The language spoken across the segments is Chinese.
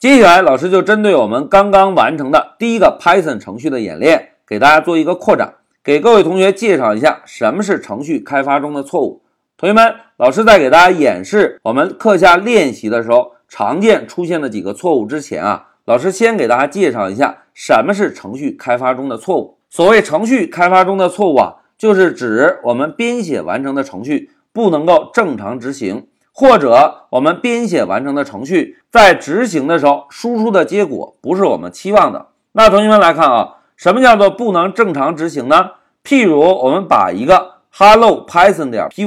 接下来，老师就针对我们刚刚完成的第一个 Python 程序的演练，给大家做一个扩展，给各位同学介绍一下什么是程序开发中的错误。同学们，老师在给大家演示我们课下练习的时候常见出现的几个错误之前啊，老师先给大家介绍一下什么是程序开发中的错误。所谓程序开发中的错误啊，就是指我们编写完成的程序不能够正常执行。或者我们编写完成的程序在执行的时候输出的结果不是我们期望的，那同学们来看啊，什么叫做不能正常执行呢？譬如我们把一个 hello python 点 py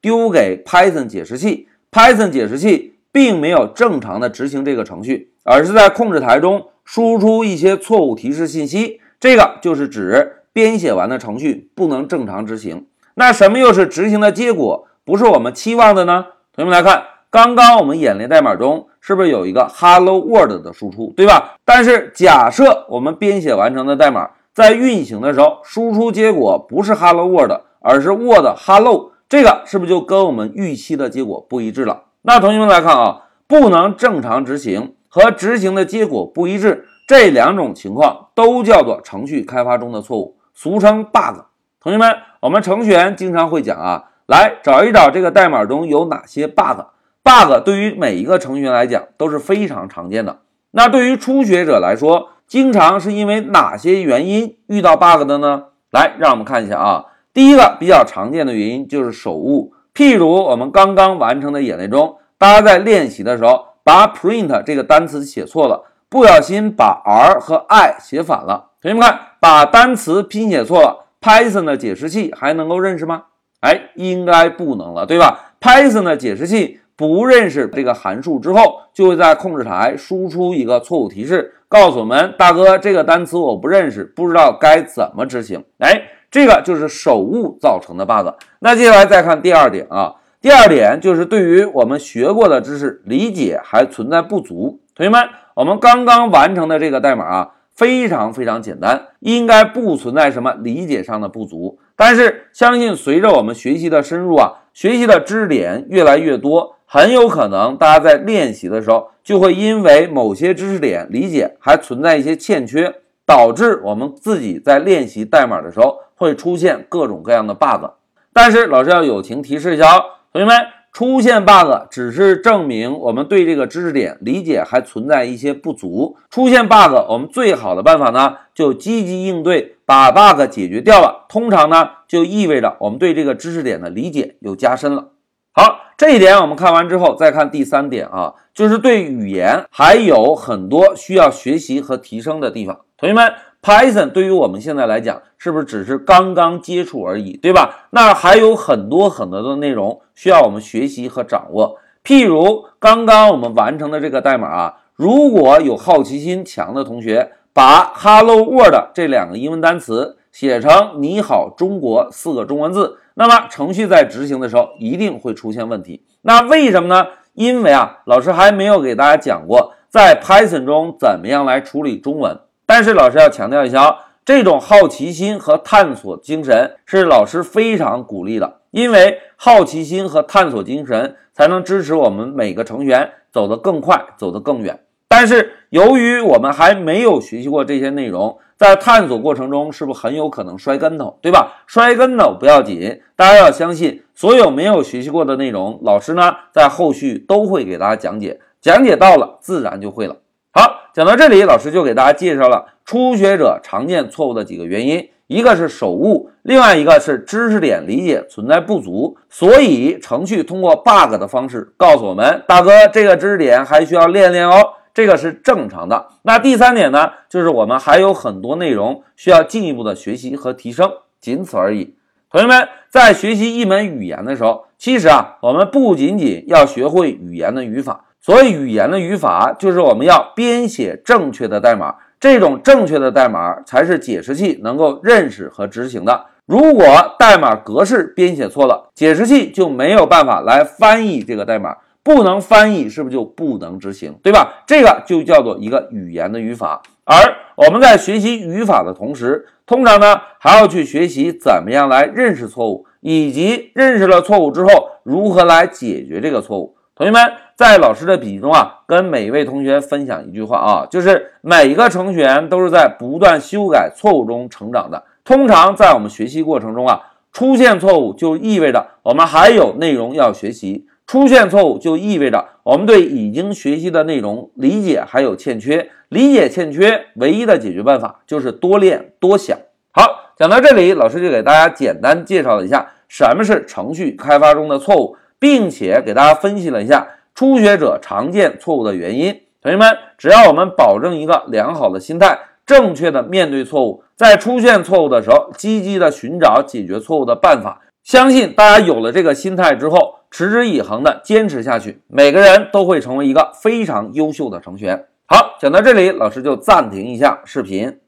丢给 Python 解释器，Python 解释器并没有正常的执行这个程序，而是在控制台中输出一些错误提示信息，这个就是指编写完的程序不能正常执行。那什么又是执行的结果不是我们期望的呢？同学们来看，刚刚我们演练代码中是不是有一个 Hello World 的输出，对吧？但是假设我们编写完成的代码在运行的时候，输出结果不是 Hello World，而是 Word Hello，这个是不是就跟我们预期的结果不一致了？那同学们来看啊，不能正常执行和执行的结果不一致这两种情况都叫做程序开发中的错误，俗称 bug。同学们，我们程序员经常会讲啊。来找一找这个代码中有哪些 bug，bug 对于每一个程序员来讲都是非常常见的。那对于初学者来说，经常是因为哪些原因遇到 bug 的呢？来，让我们看一下啊。第一个比较常见的原因就是手误，譬如我们刚刚完成的演练中，大家在练习的时候把 print 这个单词写错了，不小心把 r 和 i 写反了。同学们看，把单词拼写错了，Python 的解释器还能够认识吗？哎，应该不能了，对吧？Python 的解释器不认识这个函数之后，就会在控制台输出一个错误提示，告诉我们：大哥，这个单词我不认识，不知道该怎么执行。哎，这个就是手误造成的 bug。那接下来再看第二点啊，第二点就是对于我们学过的知识理解还存在不足。同学们，我们刚刚完成的这个代码啊。非常非常简单，应该不存在什么理解上的不足。但是，相信随着我们学习的深入啊，学习的知识点越来越多，很有可能大家在练习的时候，就会因为某些知识点理解还存在一些欠缺，导致我们自己在练习代码的时候会出现各种各样的 bug。但是，老师要友情提示一下哦，同学们。出现 bug 只是证明我们对这个知识点理解还存在一些不足。出现 bug，我们最好的办法呢，就积极应对，把 bug 解决掉了。通常呢，就意味着我们对这个知识点的理解又加深了。好，这一点我们看完之后，再看第三点啊，就是对语言还有很多需要学习和提升的地方。同学们。Python 对于我们现在来讲，是不是只是刚刚接触而已，对吧？那还有很多很多的内容需要我们学习和掌握。譬如刚刚我们完成的这个代码啊，如果有好奇心强的同学，把 Hello World 这两个英文单词写成你好中国四个中文字，那么程序在执行的时候一定会出现问题。那为什么呢？因为啊，老师还没有给大家讲过，在 Python 中怎么样来处理中文。但是老师要强调一下啊，这种好奇心和探索精神是老师非常鼓励的，因为好奇心和探索精神才能支持我们每个成员走得更快，走得更远。但是由于我们还没有学习过这些内容，在探索过程中是不是很有可能摔跟头，对吧？摔跟头不要紧，大家要相信，所有没有学习过的内容，老师呢在后续都会给大家讲解，讲解到了自然就会了。好。讲到这里，老师就给大家介绍了初学者常见错误的几个原因，一个是手误，另外一个是知识点理解存在不足，所以程序通过 bug 的方式告诉我们，大哥，这个知识点还需要练练哦，这个是正常的。那第三点呢，就是我们还有很多内容需要进一步的学习和提升，仅此而已。同学们在学习一门语言的时候，其实啊，我们不仅仅要学会语言的语法。所以，语言的语法就是我们要编写正确的代码，这种正确的代码才是解释器能够认识和执行的。如果代码格式编写错了，解释器就没有办法来翻译这个代码，不能翻译，是不是就不能执行？对吧？这个就叫做一个语言的语法。而我们在学习语法的同时，通常呢还要去学习怎么样来认识错误，以及认识了错误之后如何来解决这个错误。同学们，在老师的笔记中啊，跟每一位同学分享一句话啊，就是每个程序员都是在不断修改错误中成长的。通常在我们学习过程中啊，出现错误就意味着我们还有内容要学习。出现错误就意味着我们对已经学习的内容理解还有欠缺，理解欠缺，唯一的解决办法就是多练多想。好，讲到这里，老师就给大家简单介绍了一下什么是程序开发中的错误，并且给大家分析了一下初学者常见错误的原因。同学们，只要我们保证一个良好的心态，正确的面对错误，在出现错误的时候，积极的寻找解决错误的办法。相信大家有了这个心态之后，持之以恒的坚持下去，每个人都会成为一个非常优秀的程序员。好，讲到这里，老师就暂停一下视频。